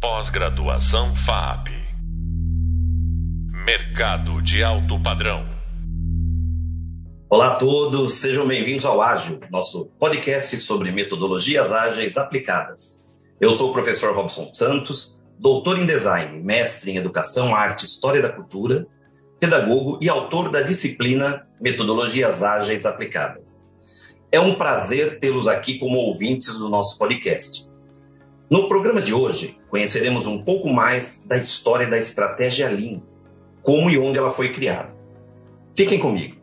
Pós-graduação FAP. Mercado de alto padrão. Olá a todos, sejam bem-vindos ao Ágil, nosso podcast sobre metodologias ágeis aplicadas. Eu sou o professor Robson Santos, doutor em design, mestre em educação, arte, história da cultura, pedagogo e autor da disciplina Metodologias Ágeis Aplicadas. É um prazer tê-los aqui como ouvintes do nosso podcast. No programa de hoje, conheceremos um pouco mais da história da estratégia Lean, como e onde ela foi criada. Fiquem comigo.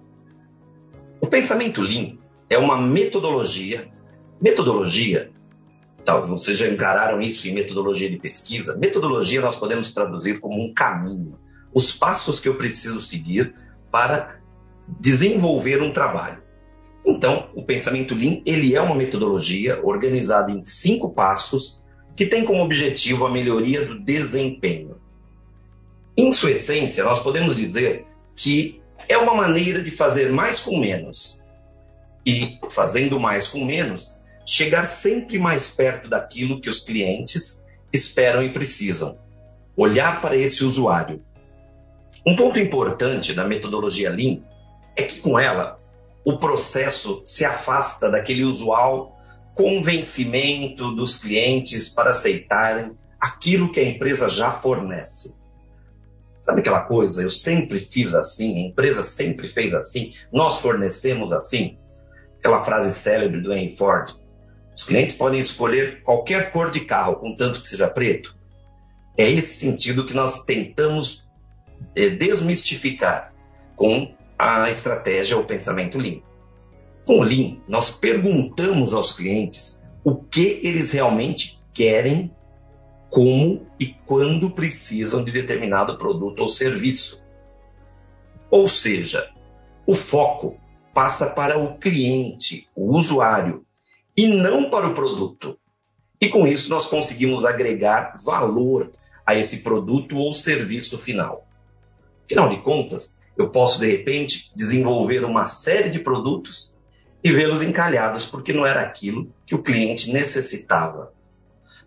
O pensamento Lean é uma metodologia. Metodologia, talvez vocês já encararam isso em metodologia de pesquisa. Metodologia nós podemos traduzir como um caminho, os passos que eu preciso seguir para desenvolver um trabalho. Então, o pensamento Lean ele é uma metodologia organizada em cinco passos que tem como objetivo a melhoria do desempenho. Em sua essência, nós podemos dizer que é uma maneira de fazer mais com menos. E, fazendo mais com menos, chegar sempre mais perto daquilo que os clientes esperam e precisam. Olhar para esse usuário. Um ponto importante da metodologia Lean é que, com ela, o processo se afasta daquele usual convencimento dos clientes para aceitarem aquilo que a empresa já fornece. Sabe aquela coisa? Eu sempre fiz assim, a empresa sempre fez assim, nós fornecemos assim. Aquela frase célebre do Henry Ford. Os clientes podem escolher qualquer cor de carro, contanto que seja preto. É esse sentido que nós tentamos é, desmistificar com a estratégia ou pensamento limpo. Com o Lean, nós perguntamos aos clientes o que eles realmente querem, como e quando precisam de determinado produto ou serviço. Ou seja, o foco passa para o cliente, o usuário, e não para o produto. E com isso nós conseguimos agregar valor a esse produto ou serviço final. Afinal de contas, eu posso de repente desenvolver uma série de produtos e vê-los encalhados, porque não era aquilo que o cliente necessitava.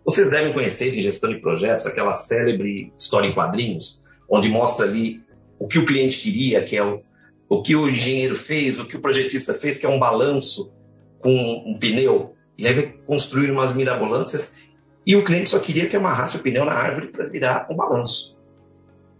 Vocês devem conhecer em gestão de projetos aquela célebre história em quadrinhos, onde mostra ali o que o cliente queria, que é o, o que o engenheiro fez, o que o projetista fez, que é um balanço com um pneu, e aí vai construir umas mirabolâncias, e o cliente só queria que amarrasse o pneu na árvore para virar um balanço.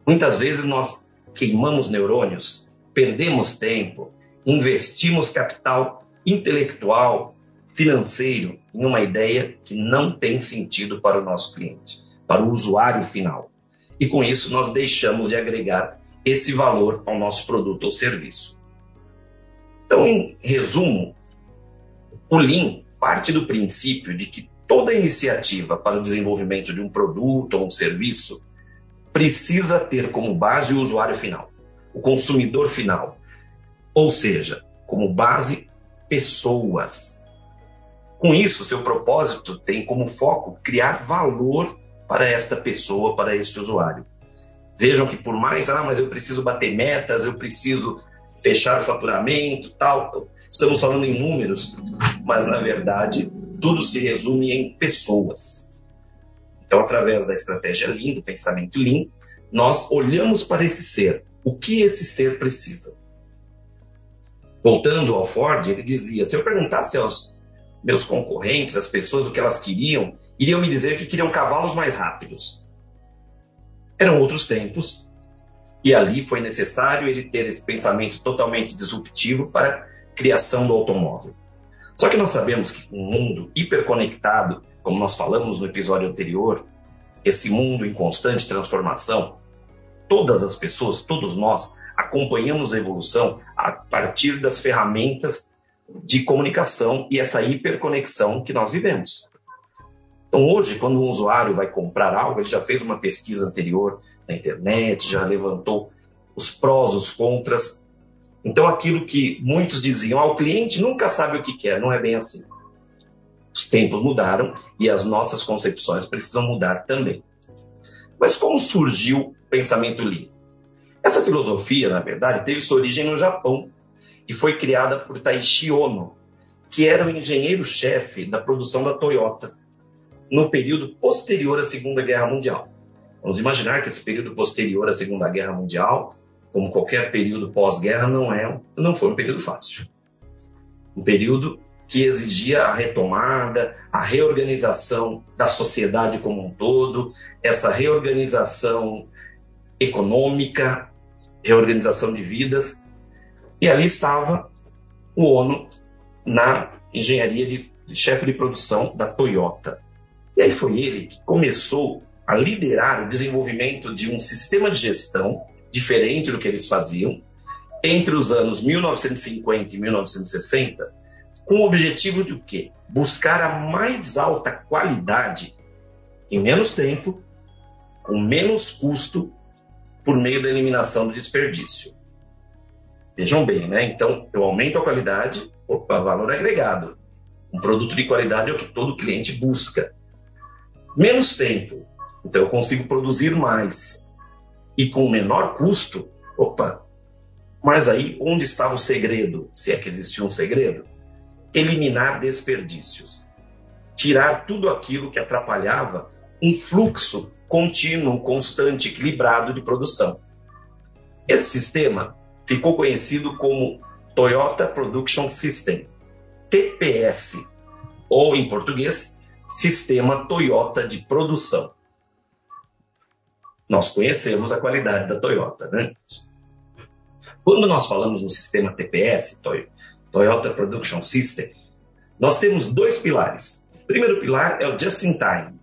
Muitas vezes nós queimamos neurônios, perdemos tempo, investimos capital intelectual, financeiro em uma ideia que não tem sentido para o nosso cliente, para o usuário final. E com isso nós deixamos de agregar esse valor ao nosso produto ou serviço. Então, em resumo, o Lean parte do princípio de que toda iniciativa para o desenvolvimento de um produto ou um serviço precisa ter como base o usuário final, o consumidor final. Ou seja, como base pessoas. Com isso, seu propósito tem como foco criar valor para esta pessoa, para este usuário. Vejam que por mais, ah, mas eu preciso bater metas, eu preciso fechar o faturamento, tal. Estamos falando em números, mas na verdade tudo se resume em pessoas. Então, através da estratégia Lean, do pensamento Lean, nós olhamos para esse ser, o que esse ser precisa voltando ao Ford, ele dizia: se eu perguntasse aos meus concorrentes, as pessoas, o que elas queriam, iriam me dizer que queriam cavalos mais rápidos. Eram outros tempos, e ali foi necessário ele ter esse pensamento totalmente disruptivo para a criação do automóvel. Só que nós sabemos que um mundo hiperconectado, como nós falamos no episódio anterior, esse mundo em constante transformação, todas as pessoas, todos nós, acompanhamos a evolução a partir das ferramentas de comunicação e essa hiperconexão que nós vivemos. Então, hoje, quando um usuário vai comprar algo, ele já fez uma pesquisa anterior na internet, já levantou os prós, os contras. Então, aquilo que muitos diziam, ah, o cliente nunca sabe o que quer, não é bem assim. Os tempos mudaram e as nossas concepções precisam mudar também. Mas como surgiu o pensamento Lean? Essa filosofia, na verdade, teve sua origem no Japão e foi criada por Taishi Ono, que era o engenheiro-chefe da produção da Toyota. no período posterior à Segunda Guerra Mundial. Vamos imaginar que esse período posterior à Segunda Guerra Mundial, como qualquer período pós-guerra, não é, não foi um período fácil. Um período que exigia a retomada, a reorganização da sociedade como um todo, essa reorganização econômica, reorganização de vidas. E ali estava o ONU na engenharia de, de chefe de produção da Toyota. E aí foi ele que começou a liderar o desenvolvimento de um sistema de gestão diferente do que eles faziam entre os anos 1950 e 1960, com o objetivo de quê? Buscar a mais alta qualidade em menos tempo, com menos custo, por meio da eliminação do desperdício. Vejam bem, né? Então, eu aumento a qualidade, opa, valor agregado. Um produto de qualidade é o que todo cliente busca. Menos tempo, então eu consigo produzir mais. E com menor custo, opa, mas aí onde estava o segredo? Se é que existia um segredo? Eliminar desperdícios. Tirar tudo aquilo que atrapalhava um fluxo contínuo, constante, equilibrado de produção. Esse sistema ficou conhecido como Toyota Production System, TPS, ou em português, Sistema Toyota de Produção. Nós conhecemos a qualidade da Toyota, né? Quando nós falamos no sistema TPS, Toyota Production System, nós temos dois pilares. O primeiro pilar é o Just in Time.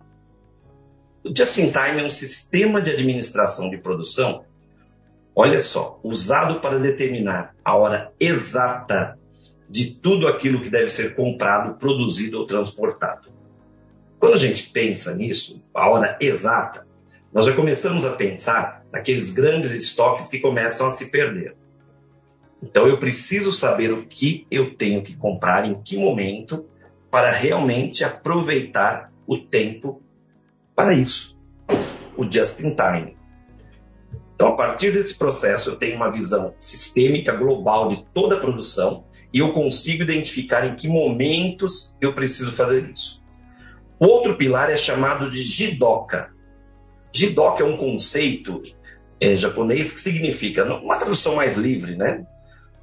O Just in Time é um sistema de administração de produção olha só, usado para determinar a hora exata de tudo aquilo que deve ser comprado, produzido ou transportado. Quando a gente pensa nisso, a hora exata, nós já começamos a pensar naqueles grandes estoques que começam a se perder. Então eu preciso saber o que eu tenho que comprar, em que momento, para realmente aproveitar o tempo para isso. O just in time. Então, a partir desse processo, eu tenho uma visão sistêmica, global de toda a produção e eu consigo identificar em que momentos eu preciso fazer isso. O outro pilar é chamado de Jidoka. Jidoka é um conceito é, japonês que significa, uma tradução mais livre, né?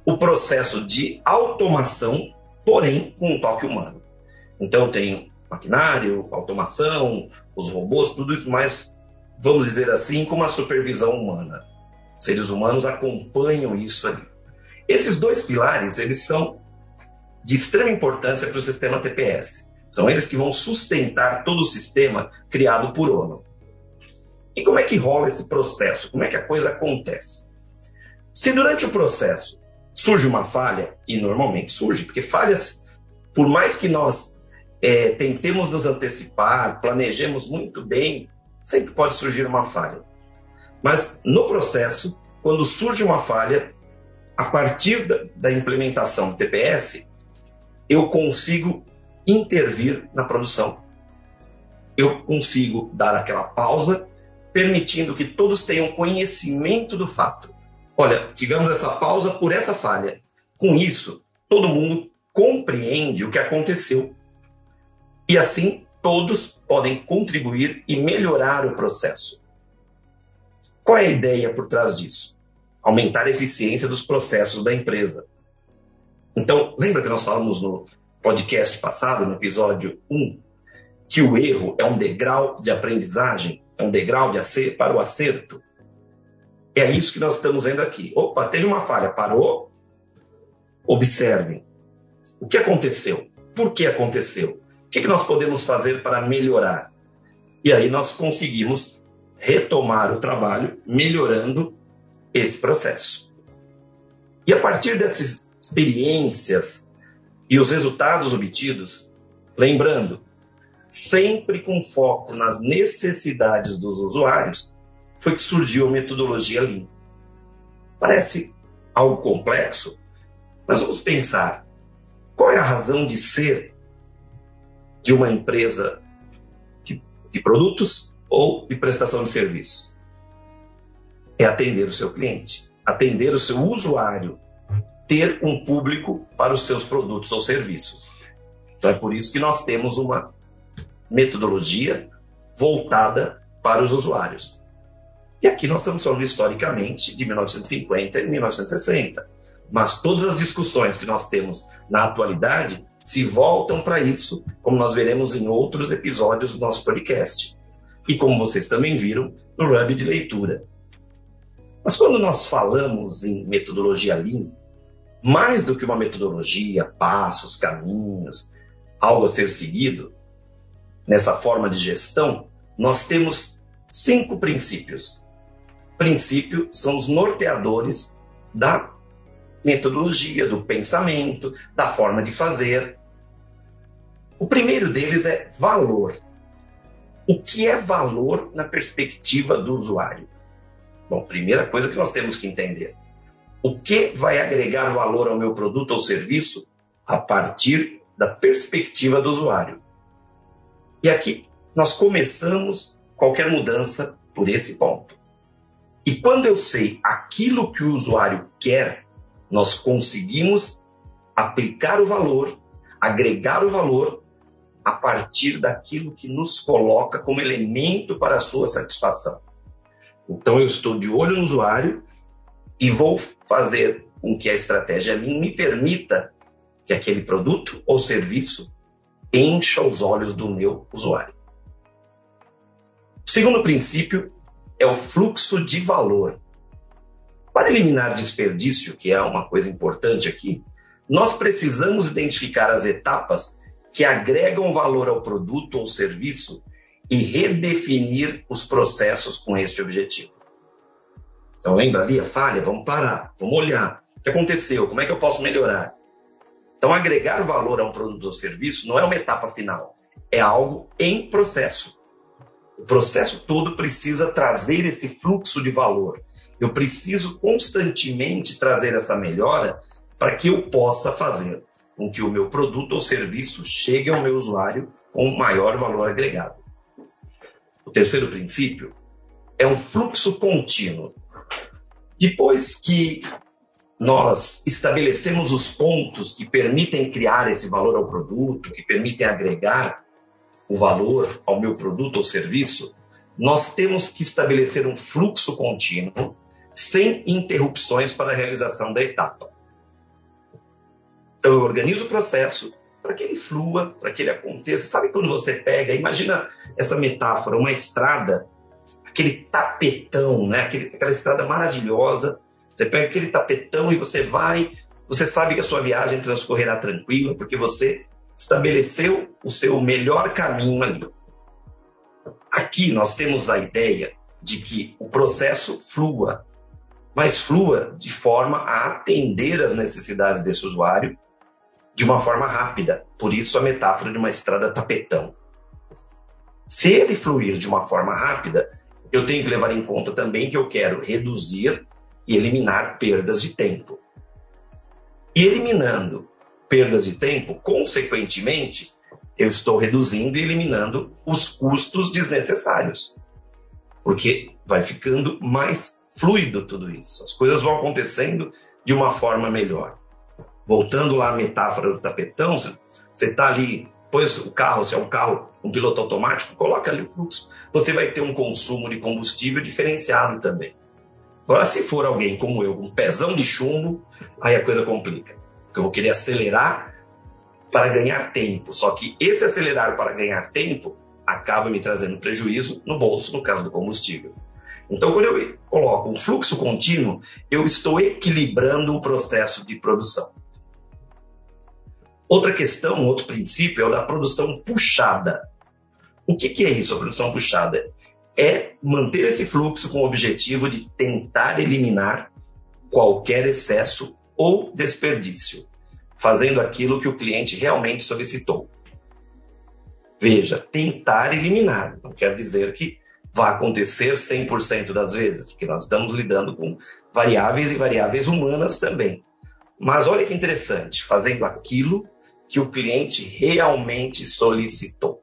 O processo de automação, porém com um toque humano. Então, tenho maquinário, automação, os robôs, tudo isso mais vamos dizer assim, com uma supervisão humana. Seres humanos acompanham isso ali. Esses dois pilares, eles são de extrema importância para o sistema TPS. São eles que vão sustentar todo o sistema criado por ONU. E como é que rola esse processo? Como é que a coisa acontece? Se durante o processo surge uma falha, e normalmente surge, porque falhas, por mais que nós é, tentemos nos antecipar, planejemos muito bem, sempre pode surgir uma falha. Mas no processo, quando surge uma falha, a partir da, da implementação do TPS, eu consigo intervir na produção. Eu consigo dar aquela pausa, permitindo que todos tenham conhecimento do fato. Olha, tivemos essa pausa por essa falha. Com isso, todo mundo compreende o que aconteceu. E assim todos podem contribuir e melhorar o processo. Qual é a ideia por trás disso? Aumentar a eficiência dos processos da empresa. Então, lembra que nós falamos no podcast passado, no episódio 1, que o erro é um degrau de aprendizagem, é um degrau de acer para o acerto? É isso que nós estamos vendo aqui. Opa, teve uma falha, parou? Observem. O que aconteceu? Por que aconteceu? O que, que nós podemos fazer para melhorar? E aí nós conseguimos retomar o trabalho, melhorando esse processo. E a partir dessas experiências e os resultados obtidos, lembrando, sempre com foco nas necessidades dos usuários, foi que surgiu a metodologia Lean. Parece algo complexo, mas vamos pensar: qual é a razão de ser de uma empresa de, de produtos ou de prestação de serviços? É atender o seu cliente, atender o seu usuário, ter um público para os seus produtos ou serviços. Então é por isso que nós temos uma metodologia voltada para os usuários. E aqui nós estamos falando historicamente de 1950 e 1960. Mas todas as discussões que nós temos na atualidade se voltam para isso, como nós veremos em outros episódios do nosso podcast. E como vocês também viram no Hub de leitura. Mas quando nós falamos em metodologia Lean, mais do que uma metodologia, passos, caminhos, algo a ser seguido, nessa forma de gestão, nós temos cinco princípios. Princípio são os norteadores da metodologia, do pensamento, da forma de fazer. O primeiro deles é valor. O que é valor na perspectiva do usuário? Bom, primeira coisa que nós temos que entender. O que vai agregar valor ao meu produto ou serviço a partir da perspectiva do usuário? E aqui nós começamos qualquer mudança por esse ponto. E quando eu sei aquilo que o usuário quer, nós conseguimos aplicar o valor, agregar o valor a partir daquilo que nos coloca como elemento para a sua satisfação. Então eu estou de olho no usuário e vou fazer com que a estratégia me permita que aquele produto ou serviço encha os olhos do meu usuário. O segundo princípio é o fluxo de valor. Para eliminar desperdício, que é uma coisa importante aqui, nós precisamos identificar as etapas que agregam valor ao produto ou serviço e redefinir os processos com este objetivo. Então, lembra ali a falha? Vamos parar, vamos olhar. O que aconteceu? Como é que eu posso melhorar? Então, agregar valor a um produto ou serviço não é uma etapa final, é algo em processo. O processo todo precisa trazer esse fluxo de valor. Eu preciso constantemente trazer essa melhora para que eu possa fazer com que o meu produto ou serviço chegue ao meu usuário com maior valor agregado. O terceiro princípio é um fluxo contínuo. Depois que nós estabelecemos os pontos que permitem criar esse valor ao produto, que permitem agregar o valor ao meu produto ou serviço, nós temos que estabelecer um fluxo contínuo sem interrupções para a realização da etapa. Então eu organizo o processo para que ele flua, para que ele aconteça. Sabe quando você pega, imagina essa metáfora, uma estrada, aquele tapetão, né? aquela estrada maravilhosa, você pega aquele tapetão e você vai, você sabe que a sua viagem transcorrerá tranquila, porque você estabeleceu o seu melhor caminho ali. Aqui nós temos a ideia de que o processo flua, mas flua de forma a atender às necessidades desse usuário de uma forma rápida. Por isso a metáfora de uma estrada tapetão. Se ele fluir de uma forma rápida, eu tenho que levar em conta também que eu quero reduzir e eliminar perdas de tempo. Eliminando perdas de tempo, consequentemente, eu estou reduzindo e eliminando os custos desnecessários. Porque vai ficando mais fluido tudo isso. As coisas vão acontecendo de uma forma melhor. Voltando lá à metáfora do tapetão, você está ali, pois o carro, se é um carro, um piloto automático, coloca ali o fluxo. Você vai ter um consumo de combustível diferenciado também. Agora, se for alguém como eu, um pezão de chumbo, aí a coisa complica. Porque eu vou querer acelerar para ganhar tempo. Só que esse acelerar para ganhar tempo acaba me trazendo prejuízo no bolso, no caso do combustível. Então, quando eu coloco um fluxo contínuo, eu estou equilibrando o processo de produção. Outra questão, outro princípio é o da produção puxada. O que, que é isso, a produção puxada? É manter esse fluxo com o objetivo de tentar eliminar qualquer excesso ou desperdício, fazendo aquilo que o cliente realmente solicitou. Veja, tentar eliminar, não quer dizer que vai acontecer 100% das vezes, porque nós estamos lidando com variáveis e variáveis humanas também. Mas olha que interessante, fazendo aquilo que o cliente realmente solicitou.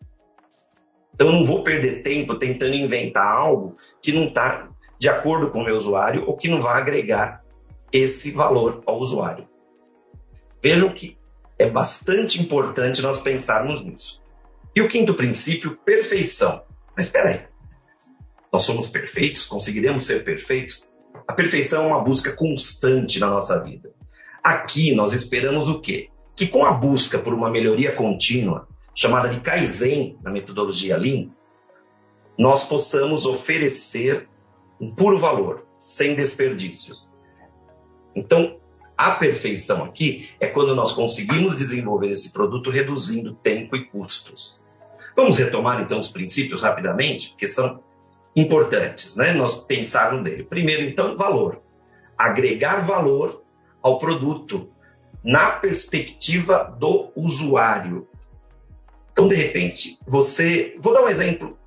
Então, não vou perder tempo tentando inventar algo que não está de acordo com o meu usuário ou que não vai agregar esse valor ao usuário. Vejam que é bastante importante nós pensarmos nisso. E o quinto princípio, perfeição. Mas espera aí. Nós somos perfeitos? Conseguiremos ser perfeitos? A perfeição é uma busca constante na nossa vida. Aqui nós esperamos o quê? Que com a busca por uma melhoria contínua, chamada de Kaizen na metodologia Lean, nós possamos oferecer um puro valor, sem desperdícios. Então, a perfeição aqui é quando nós conseguimos desenvolver esse produto reduzindo tempo e custos. Vamos retomar então os princípios rapidamente, porque são importantes, né? Nós pensarmos nele. Primeiro, então, valor. Agregar valor ao produto na perspectiva do usuário. Então, de repente, você. Vou dar um exemplo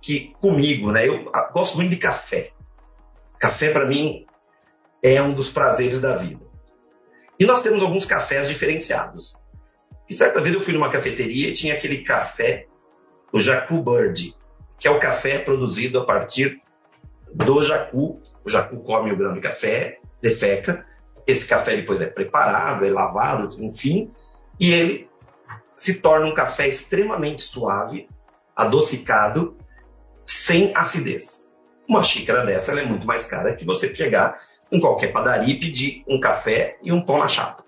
que comigo, né? Eu gosto muito de café. Café, para mim, é um dos prazeres da vida. E nós temos alguns cafés diferenciados. E certa vez eu fui numa cafeteria e tinha aquele café, o Jacu Bird, que é o café produzido a partir do jacu. O jacu come o grão de café, defeca. Esse café depois é preparado, é lavado, enfim, e ele se torna um café extremamente suave, adocicado, sem acidez. Uma xícara dessa é muito mais cara que você pegar em qualquer padaria e pedir um café e um pão na chapa.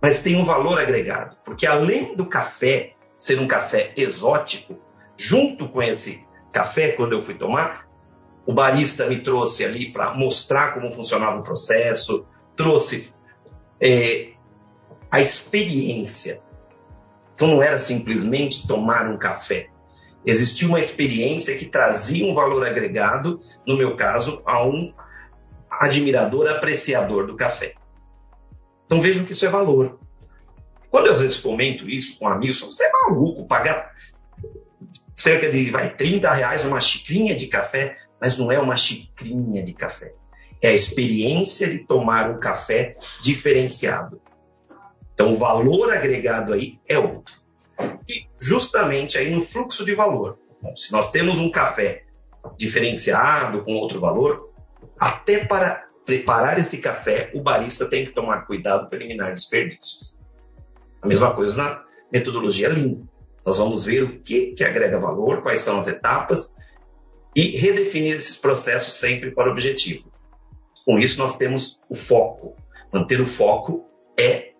Mas tem um valor agregado, porque além do café ser um café exótico, junto com esse café, quando eu fui tomar, o barista me trouxe ali para mostrar como funcionava o processo, trouxe é, a experiência. Então não era simplesmente tomar um café. Existia uma experiência que trazia um valor agregado, no meu caso, a um admirador, apreciador do café. Então vejam que isso é valor. Quando eu às vezes comento isso com amigos, você é maluco pagar cerca de vai, 30 reais uma xicrinha de café, mas não é uma xicrinha de café. É a experiência de tomar um café diferenciado. Então, o valor agregado aí é outro. E justamente aí no fluxo de valor. Bom, se nós temos um café diferenciado com outro valor, até para preparar esse café, o barista tem que tomar cuidado para eliminar desperdícios. A mesma coisa na metodologia Lean. Nós vamos ver o que, que agrega valor, quais são as etapas e redefinir esses processos sempre para o objetivo. Com isso, nós temos o foco. Manter o foco é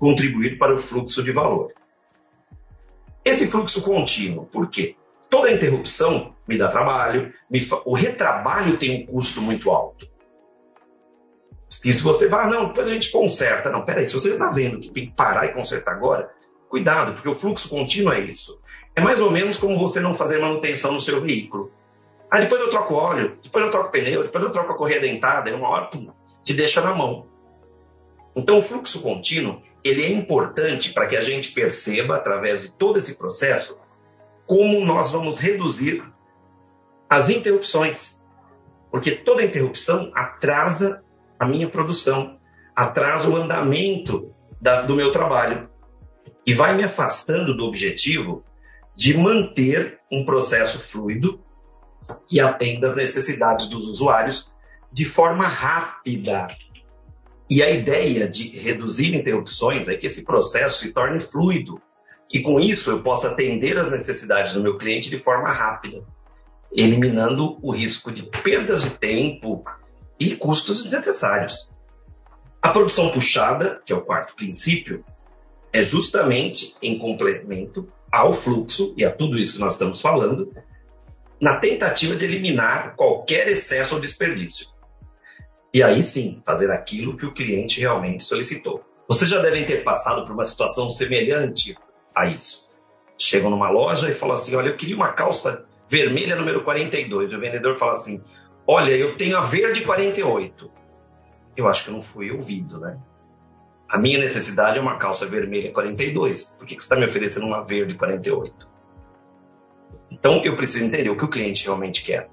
contribuir para o fluxo de valor. Esse fluxo contínuo, por quê? Toda interrupção me dá trabalho, me fa... o retrabalho tem um custo muito alto. E se você vai, não, depois a gente conserta. Não, peraí, se você já está vendo que tem que parar e consertar agora, Cuidado, porque o fluxo contínuo é isso. É mais ou menos como você não fazer manutenção no seu veículo. Ah, depois eu troco óleo, depois eu troco pneu, depois eu troco a correia dentada, e uma hora pum, te deixa na mão. Então, o fluxo contínuo ele é importante para que a gente perceba, através de todo esse processo, como nós vamos reduzir as interrupções. Porque toda interrupção atrasa a minha produção, atrasa o andamento da, do meu trabalho e vai me afastando do objetivo de manter um processo fluido que atenda às necessidades dos usuários de forma rápida. E a ideia de reduzir interrupções é que esse processo se torne fluido, e com isso eu possa atender às necessidades do meu cliente de forma rápida, eliminando o risco de perdas de tempo e custos desnecessários. A produção puxada, que é o quarto princípio, é justamente em complemento ao fluxo e a tudo isso que nós estamos falando, na tentativa de eliminar qualquer excesso ou desperdício. E aí sim, fazer aquilo que o cliente realmente solicitou. Vocês já devem ter passado por uma situação semelhante a isso. Chegam numa loja e falam assim: Olha, eu queria uma calça vermelha número 42. O vendedor fala assim: Olha, eu tenho a verde 48. Eu acho que eu não fui ouvido, né? A minha necessidade é uma calça vermelha 42. Por que, que você está me oferecendo uma verde 48? Então, eu preciso entender o que o cliente realmente quer.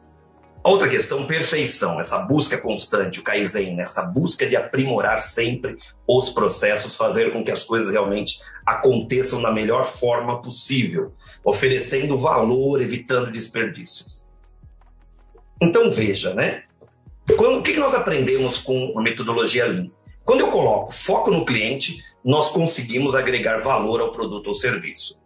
Outra questão, perfeição, essa busca constante, o Kaizen, essa busca de aprimorar sempre os processos, fazer com que as coisas realmente aconteçam da melhor forma possível, oferecendo valor, evitando desperdícios. Então veja, né? Quando, o que nós aprendemos com a metodologia Lean? Quando eu coloco foco no cliente, nós conseguimos agregar valor ao produto ou serviço.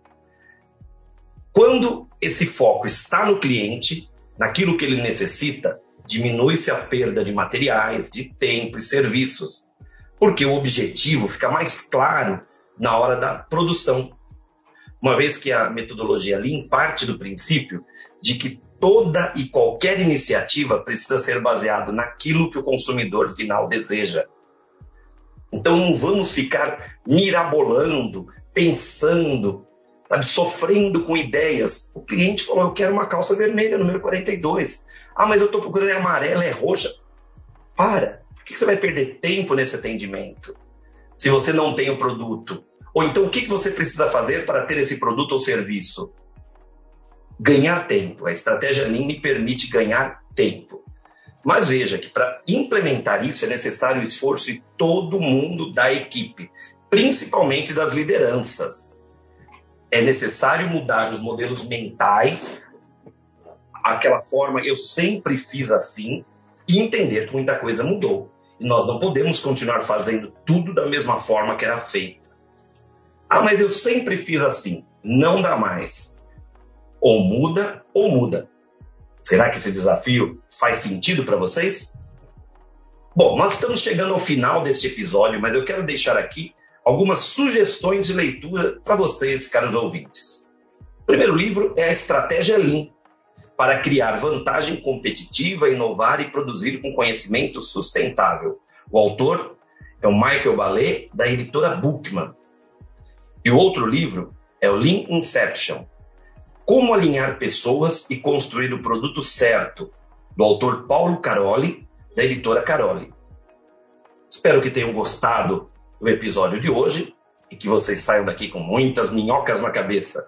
Quando esse foco está no cliente, naquilo que ele necessita, diminui-se a perda de materiais, de tempo e serviços, porque o objetivo fica mais claro na hora da produção. Uma vez que a metodologia Lean parte do princípio de que toda e qualquer iniciativa precisa ser baseado naquilo que o consumidor final deseja. Então não vamos ficar mirabolando, pensando, sabe, sofrendo com ideias. O cliente falou: "Eu quero uma calça vermelha, número 42". Ah, mas eu estou procurando é amarela, é roxa. Para. Por que você vai perder tempo nesse atendimento? Se você não tem o produto. Ou então, o que você precisa fazer para ter esse produto ou serviço? Ganhar tempo. A estratégia Lean me permite ganhar tempo. Mas veja que para implementar isso é necessário o esforço de todo mundo da equipe, principalmente das lideranças. É necessário mudar os modelos mentais aquela forma, eu sempre fiz assim, e entender que muita coisa mudou. E nós não podemos continuar fazendo tudo da mesma forma que era feito. Ah, mas eu sempre fiz assim. Não dá mais. Ou muda ou muda. Será que esse desafio faz sentido para vocês? Bom, nós estamos chegando ao final deste episódio, mas eu quero deixar aqui algumas sugestões de leitura para vocês, caros ouvintes. O primeiro livro é a Estratégia Lean, para criar vantagem competitiva, inovar e produzir com conhecimento sustentável. O autor é o Michael Ballet, da editora Bookman. E o outro livro é o Lean Inception, Como alinhar pessoas e construir o produto certo, do autor Paulo Caroli, da editora Caroli. Espero que tenham gostado do episódio de hoje e que vocês saiam daqui com muitas minhocas na cabeça.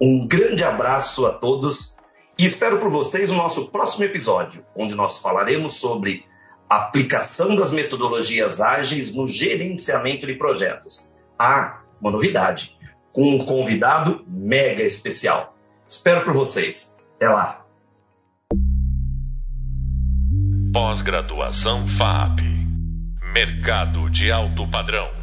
Um grande abraço a todos e espero por vocês o nosso próximo episódio, onde nós falaremos sobre a aplicação das metodologias ágeis no gerenciamento de projetos. Ah, uma novidade, com um convidado mega especial. Espero por vocês. Até lá. Pós-graduação FAP. Mercado de alto padrão.